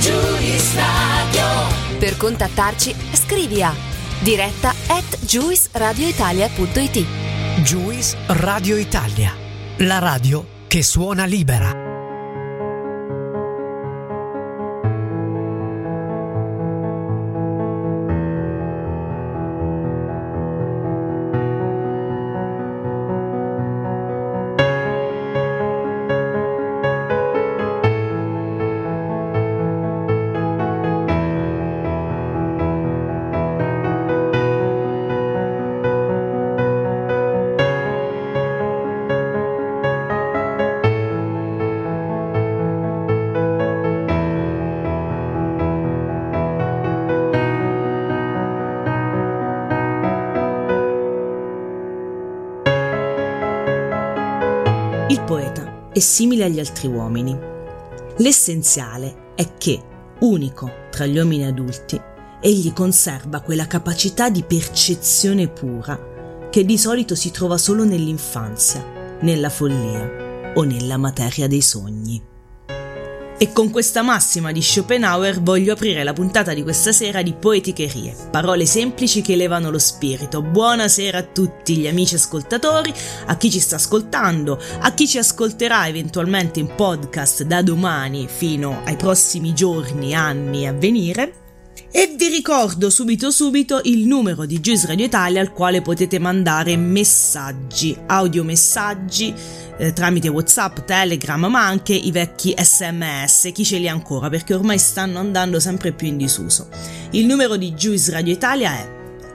Giulis Radio. Per contattarci, scrivi a diretta at juisradioitalia.it. Juice Radio Italia, la radio che suona libera. È simile agli altri uomini. L'essenziale è che, unico tra gli uomini adulti, egli conserva quella capacità di percezione pura che di solito si trova solo nell'infanzia, nella follia o nella materia dei sogni. E con questa massima di Schopenhauer voglio aprire la puntata di questa sera di Poeticherie, parole semplici che elevano lo spirito. Buonasera a tutti gli amici ascoltatori, a chi ci sta ascoltando, a chi ci ascolterà eventualmente in podcast da domani fino ai prossimi giorni, anni a venire. E vi ricordo subito subito il numero di Juice Radio Italia al quale potete mandare messaggi, audiomessaggi eh, tramite WhatsApp, Telegram, ma anche i vecchi SMS, chi ce li ha ancora, perché ormai stanno andando sempre più in disuso. Il numero di Juice Radio Italia è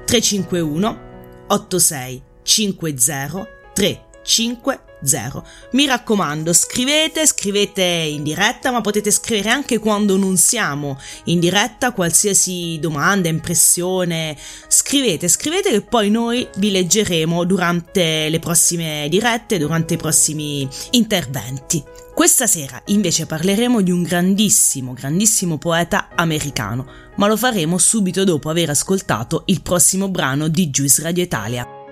351 86 50 350. Mi raccomando, scrivete, scrivete in diretta, ma potete scrivere anche quando non siamo in diretta, qualsiasi domanda, impressione, scrivete, scrivete che poi noi vi leggeremo durante le prossime dirette, durante i prossimi interventi. Questa sera invece parleremo di un grandissimo, grandissimo poeta americano, ma lo faremo subito dopo aver ascoltato il prossimo brano di Juice Radio Italia.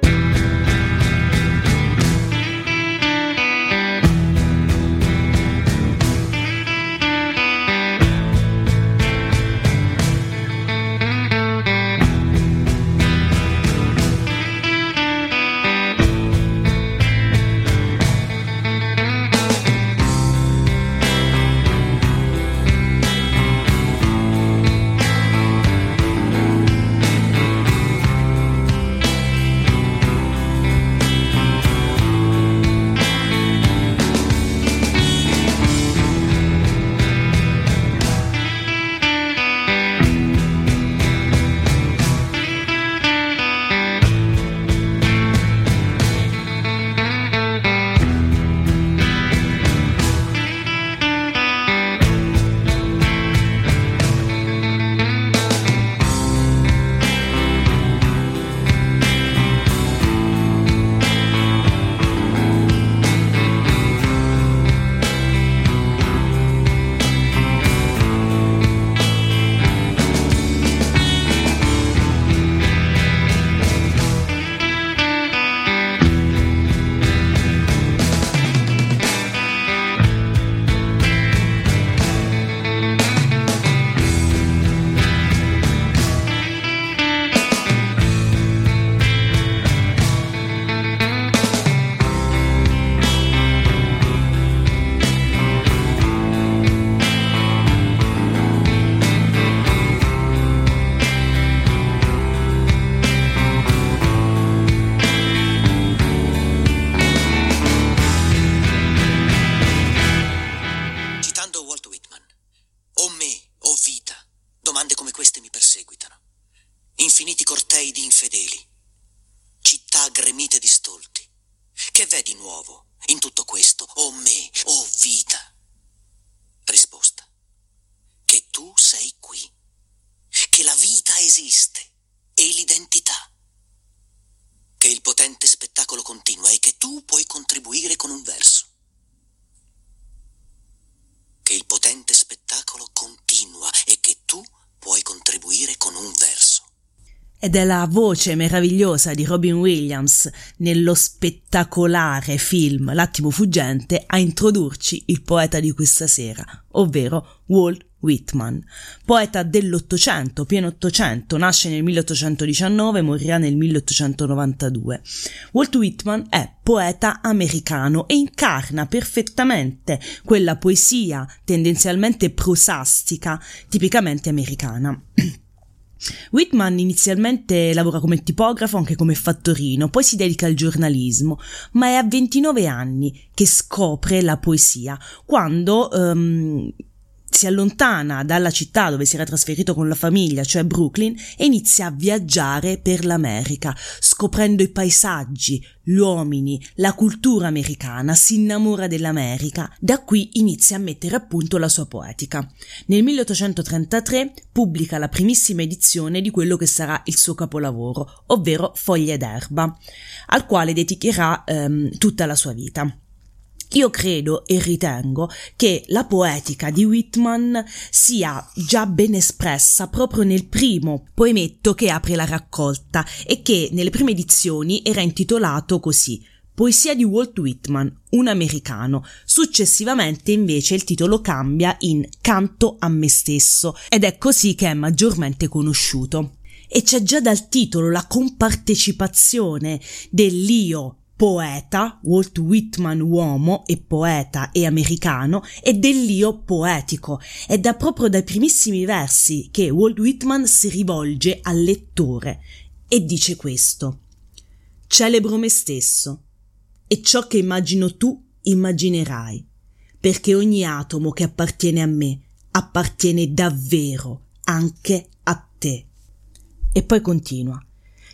Ed è la voce meravigliosa di Robin Williams nello spettacolare film L'attimo fuggente a introdurci il poeta di questa sera, ovvero Walt Whitman, poeta dell'Ottocento, pieno Ottocento, nasce nel 1819 morirà nel 1892. Walt Whitman è poeta americano e incarna perfettamente quella poesia tendenzialmente prosastica tipicamente americana. Whitman inizialmente lavora come tipografo, anche come fattorino, poi si dedica al giornalismo, ma è a 29 anni che scopre la poesia, quando um, si allontana dalla città dove si era trasferito con la famiglia, cioè Brooklyn, e inizia a viaggiare per l'America, scoprendo i paesaggi, gli uomini, la cultura americana, si innamora dell'America, da qui inizia a mettere a punto la sua poetica. Nel 1833 pubblica la primissima edizione di quello che sarà il suo capolavoro, ovvero Foglie d'erba, al quale dedicherà ehm, tutta la sua vita. Io credo e ritengo che la poetica di Whitman sia già ben espressa proprio nel primo poemetto che apre la raccolta e che nelle prime edizioni era intitolato così Poesia di Walt Whitman, un americano. Successivamente invece il titolo cambia in Canto a me stesso ed è così che è maggiormente conosciuto. E c'è già dal titolo la compartecipazione dell'io poeta, Walt Whitman uomo e poeta e americano, e dell'io poetico. È da proprio dai primissimi versi che Walt Whitman si rivolge al lettore e dice questo. Celebro me stesso e ciò che immagino tu immaginerai, perché ogni atomo che appartiene a me appartiene davvero anche a te. E poi continua.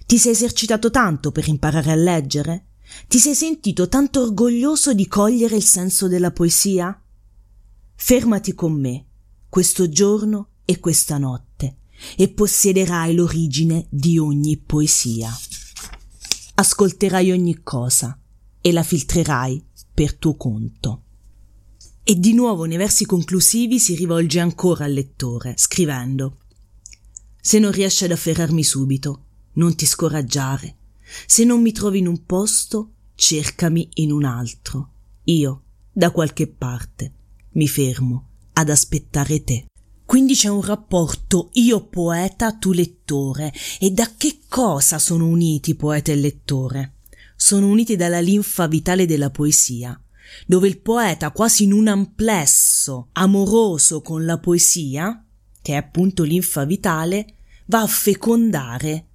Ti sei esercitato tanto per imparare a leggere? Ti sei sentito tanto orgoglioso di cogliere il senso della poesia? Fermati con me, questo giorno e questa notte, e possiederai l'origine di ogni poesia. Ascolterai ogni cosa e la filtrerai per tuo conto. E di nuovo nei versi conclusivi si rivolge ancora al lettore, scrivendo Se non riesci ad afferrarmi subito, non ti scoraggiare se non mi trovi in un posto, cercami in un altro. Io, da qualche parte, mi fermo ad aspettare te. Quindi c'è un rapporto io poeta, tu lettore. E da che cosa sono uniti poeta e lettore? Sono uniti dalla linfa vitale della poesia, dove il poeta, quasi in un amplesso amoroso con la poesia, che è appunto linfa vitale, va a fecondare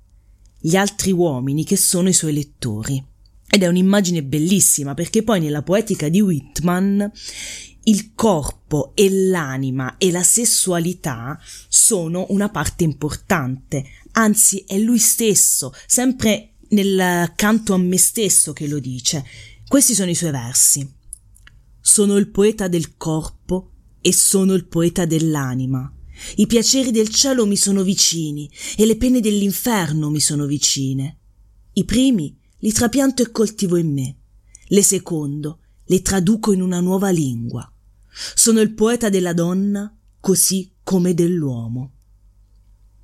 gli altri uomini che sono i suoi lettori. Ed è un'immagine bellissima perché poi nella poetica di Whitman il corpo e l'anima e la sessualità sono una parte importante, anzi è lui stesso, sempre nel canto a me stesso che lo dice. Questi sono i suoi versi. Sono il poeta del corpo e sono il poeta dell'anima. I piaceri del cielo mi sono vicini e le pene dell'inferno mi sono vicine. I primi li trapianto e coltivo in me, le secondo le traduco in una nuova lingua. Sono il poeta della donna così come dell'uomo.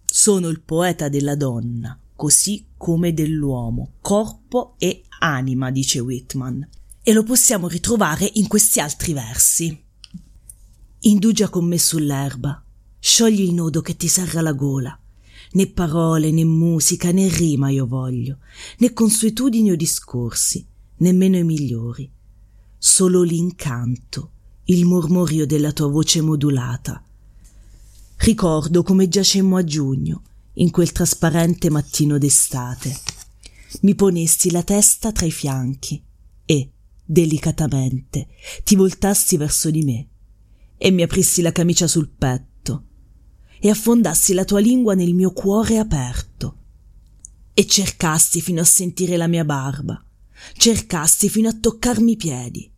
Sono il poeta della donna così come dell'uomo, corpo e anima, dice Whitman. E lo possiamo ritrovare in questi altri versi. Indugia con me sull'erba, Sciogli il nodo che ti serra la gola. Né parole, né musica, né rima io voglio, né consuetudini o discorsi, nemmeno i migliori. Solo l'incanto, il mormorio della tua voce modulata. Ricordo come giacemmo a giugno, in quel trasparente mattino d'estate. Mi ponesti la testa tra i fianchi e, delicatamente, ti voltassi verso di me e mi aprissi la camicia sul petto e affondassi la tua lingua nel mio cuore aperto. E cercasti fino a sentire la mia barba, cercasti fino a toccarmi i piedi.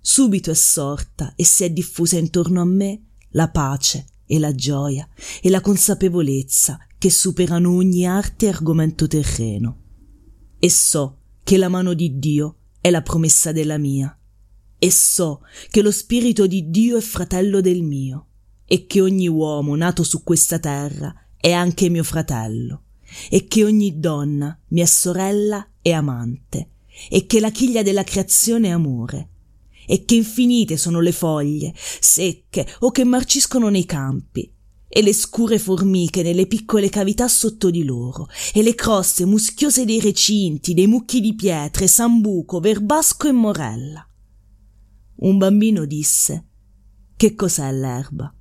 Subito è sorta e si è diffusa intorno a me la pace e la gioia e la consapevolezza che superano ogni arte e argomento terreno. E so che la mano di Dio è la promessa della mia. E so che lo Spirito di Dio è fratello del mio, e che ogni uomo nato su questa terra è anche mio fratello, e che ogni donna mia sorella è amante, e che la chiglia della creazione è amore, e che infinite sono le foglie, secche o che marciscono nei campi, e le scure formiche nelle piccole cavità sotto di loro, e le croste muschiose dei recinti, dei mucchi di pietre, sambuco, verbasco e morella. Un bambino disse Che cos'è l'erba?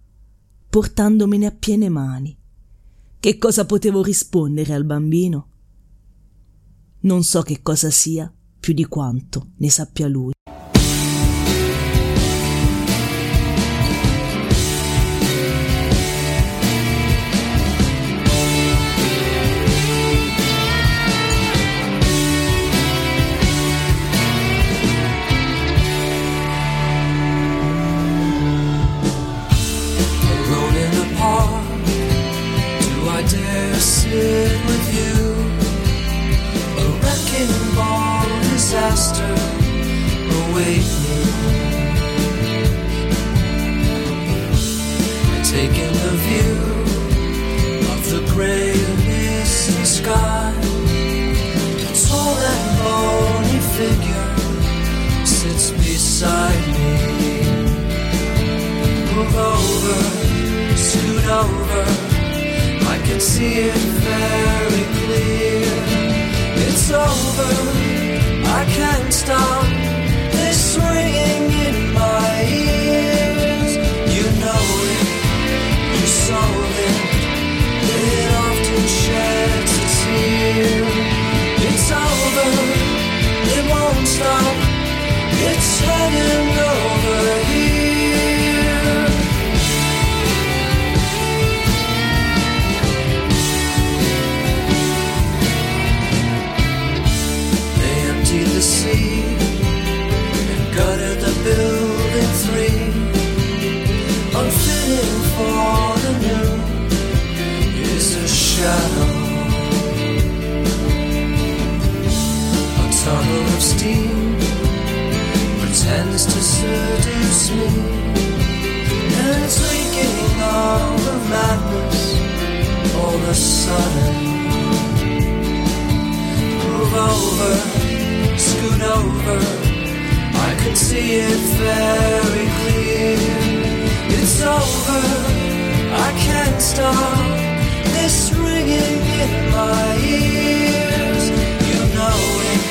Portandomene a piene mani. Che cosa potevo rispondere al bambino? Non so che cosa sia più di quanto ne sappia lui. Sit with you? A wrecking ball disaster await me. In the view of the and misty sky. Tall and bony figure sits beside me move over, scoot over. Can see it very clear. It's over, I can't stop this ringing in my ears. You know it, you saw it. It often sheds a tear. It's over, it won't stop. It's heading seduce me. And all of madness all of a sudden move over, scoot over. I can see it very clear. It's over, I can't stop this ringing in my ears. You know it,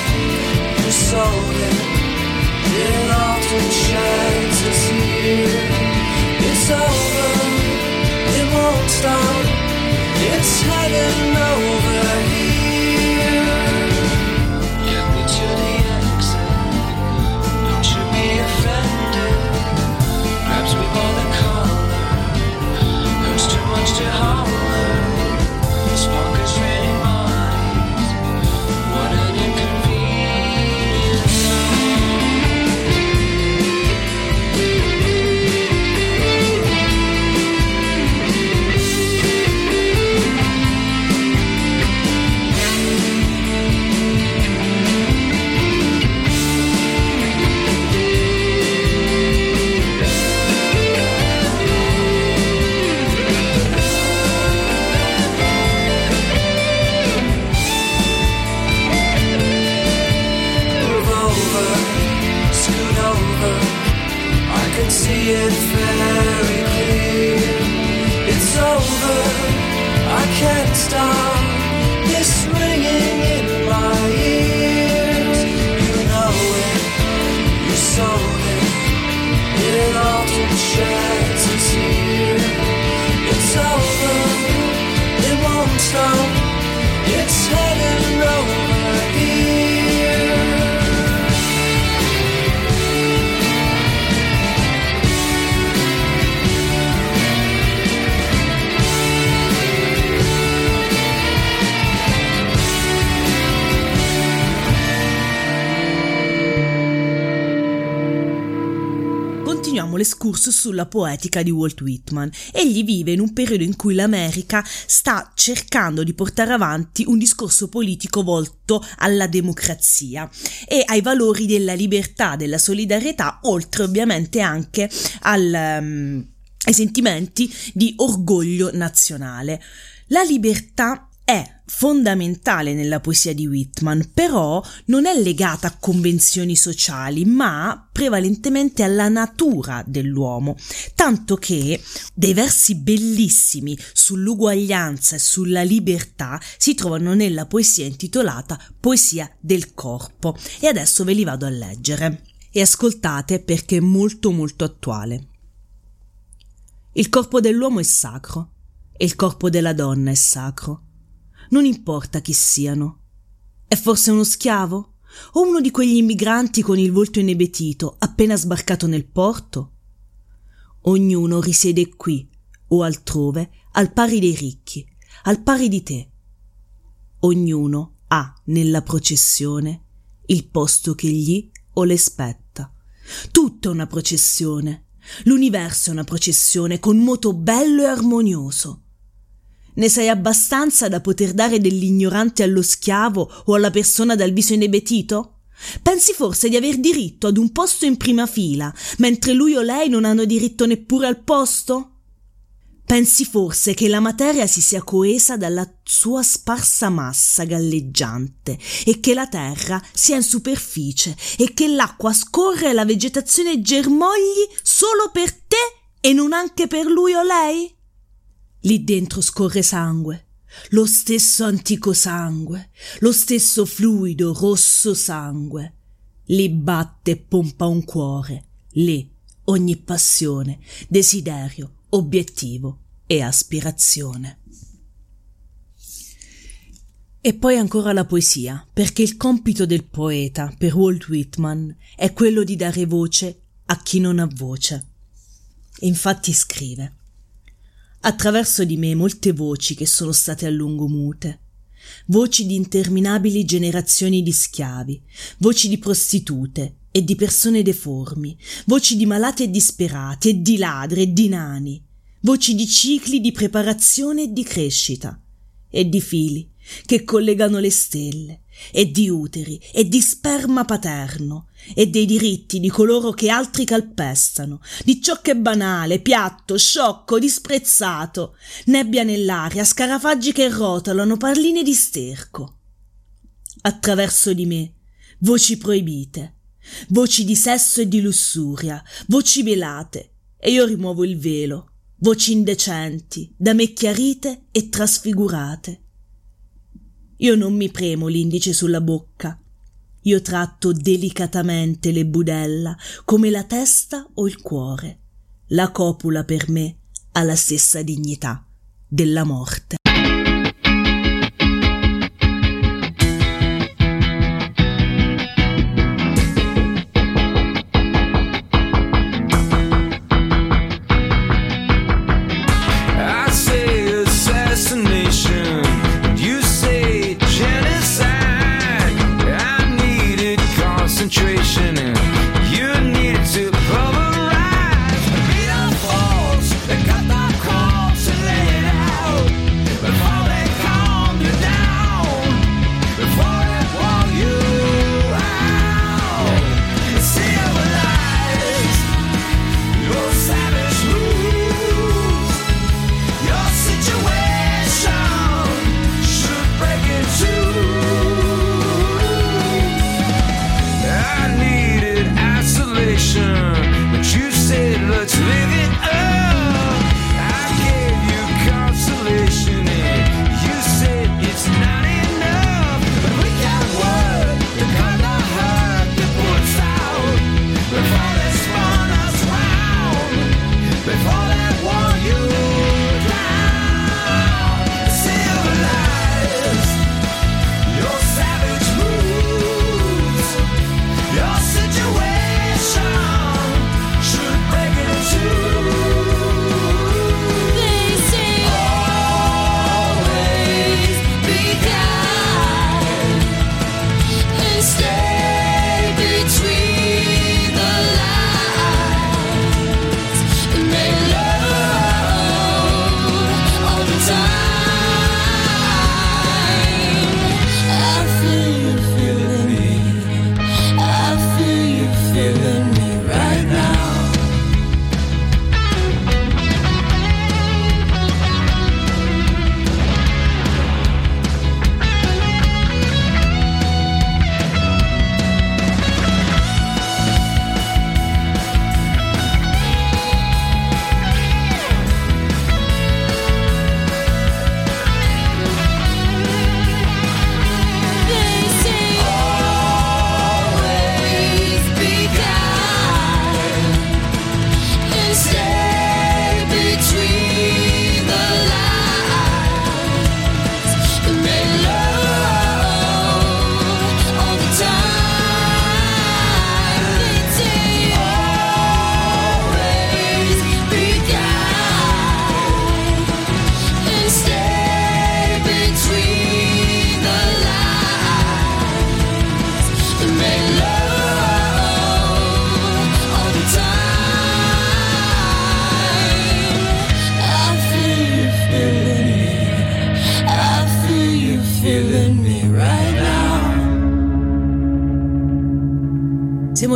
you it. It's over, it won't stop. It's heading over over, I can't stop this ringing l'escursus sulla poetica di Walt Whitman. Egli vive in un periodo in cui l'America sta cercando di portare avanti un discorso politico volto alla democrazia e ai valori della libertà, della solidarietà, oltre ovviamente anche al, um, ai sentimenti di orgoglio nazionale. La libertà è fondamentale nella poesia di Whitman, però non è legata a convenzioni sociali, ma prevalentemente alla natura dell'uomo, tanto che dei versi bellissimi sull'uguaglianza e sulla libertà si trovano nella poesia intitolata Poesia del corpo. E adesso ve li vado a leggere. E ascoltate perché è molto molto attuale. Il corpo dell'uomo è sacro e il corpo della donna è sacro non importa chi siano. È forse uno schiavo? O uno di quegli immigranti con il volto inebetito, appena sbarcato nel porto? Ognuno risiede qui o altrove, al pari dei ricchi, al pari di te. Ognuno ha nella processione il posto che gli o le spetta. Tutto è una processione. L'universo è una processione con moto bello e armonioso. Ne sai abbastanza da poter dare dell'ignorante allo schiavo o alla persona dal viso inebetito? Pensi forse di aver diritto ad un posto in prima fila, mentre lui o lei non hanno diritto neppure al posto? Pensi forse che la materia si sia coesa dalla sua sparsa massa galleggiante e che la terra sia in superficie e che l'acqua scorre e la vegetazione germogli solo per te e non anche per lui o lei? Lì dentro scorre sangue, lo stesso antico sangue, lo stesso fluido rosso sangue. Lì batte e pompa un cuore, lì ogni passione, desiderio, obiettivo e aspirazione. E poi ancora la poesia, perché il compito del poeta, per Walt Whitman, è quello di dare voce a chi non ha voce. infatti scrive attraverso di me molte voci che sono state a lungo mute, voci di interminabili generazioni di schiavi, voci di prostitute e di persone deformi, voci di malate e disperati e di ladri e di nani, voci di cicli di preparazione e di crescita, e di fili che collegano le stelle, e di uteri, e di sperma paterno, e dei diritti di coloro che altri calpestano, di ciò che è banale, piatto, sciocco, disprezzato, nebbia nell'aria, scarafaggi che rotolano, parline di sterco. Attraverso di me, voci proibite, voci di sesso e di lussuria, voci velate, e io rimuovo il velo, voci indecenti, da me chiarite e trasfigurate. Io non mi premo l'indice sulla bocca, io tratto delicatamente le budella come la testa o il cuore. La copula per me ha la stessa dignità della morte.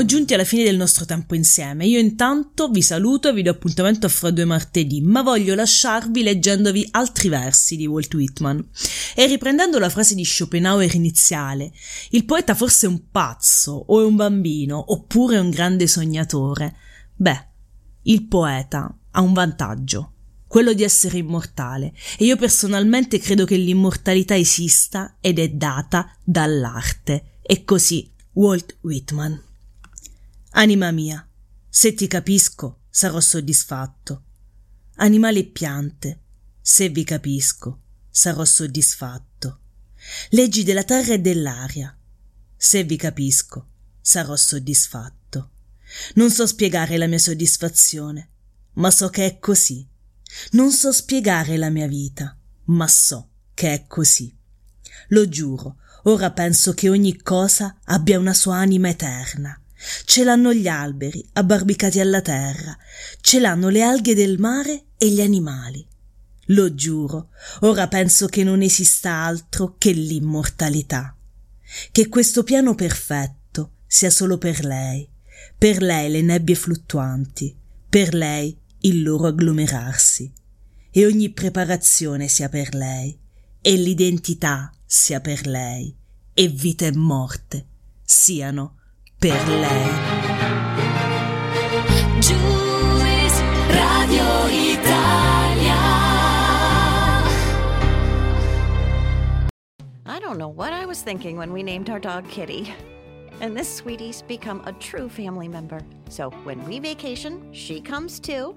Giunti alla fine del nostro tempo insieme. Io intanto vi saluto e vi do appuntamento fra due martedì, ma voglio lasciarvi leggendovi altri versi di Walt Whitman. E riprendendo la frase di Schopenhauer iniziale, il poeta forse è un pazzo, o è un bambino, oppure è un grande sognatore. Beh, il poeta ha un vantaggio, quello di essere immortale, e io personalmente credo che l'immortalità esista ed è data dall'arte. E così Walt Whitman. Anima mia, se ti capisco, sarò soddisfatto. Animali e piante, se vi capisco, sarò soddisfatto. Leggi della terra e dell'aria, se vi capisco, sarò soddisfatto. Non so spiegare la mia soddisfazione, ma so che è così. Non so spiegare la mia vita, ma so che è così. Lo giuro, ora penso che ogni cosa abbia una sua anima eterna Ce l'hanno gli alberi abbarbicati alla terra, ce l'hanno le alghe del mare e gli animali. Lo giuro, ora penso che non esista altro che l'immortalità. Che questo piano perfetto sia solo per lei, per lei le nebbie fluttuanti, per lei il loro agglomerarsi, e ogni preparazione sia per lei, e l'identità sia per lei, e vita e morte siano lei. Radio Italia. I don't know what I was thinking when we named our dog Kitty. And this sweetie's become a true family member. So when we vacation, she comes too.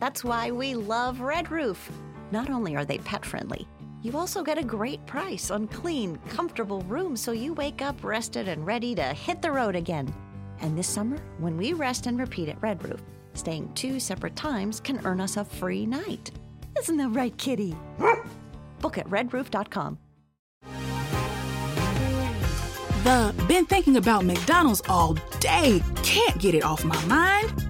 That's why we love Red Roof. Not only are they pet friendly, you also get a great price on clean, comfortable rooms so you wake up rested and ready to hit the road again. And this summer, when we rest and repeat at Red Roof, staying two separate times can earn us a free night. Isn't that right, kitty? Book at redroof.com. The been thinking about McDonald's all day. Can't get it off my mind.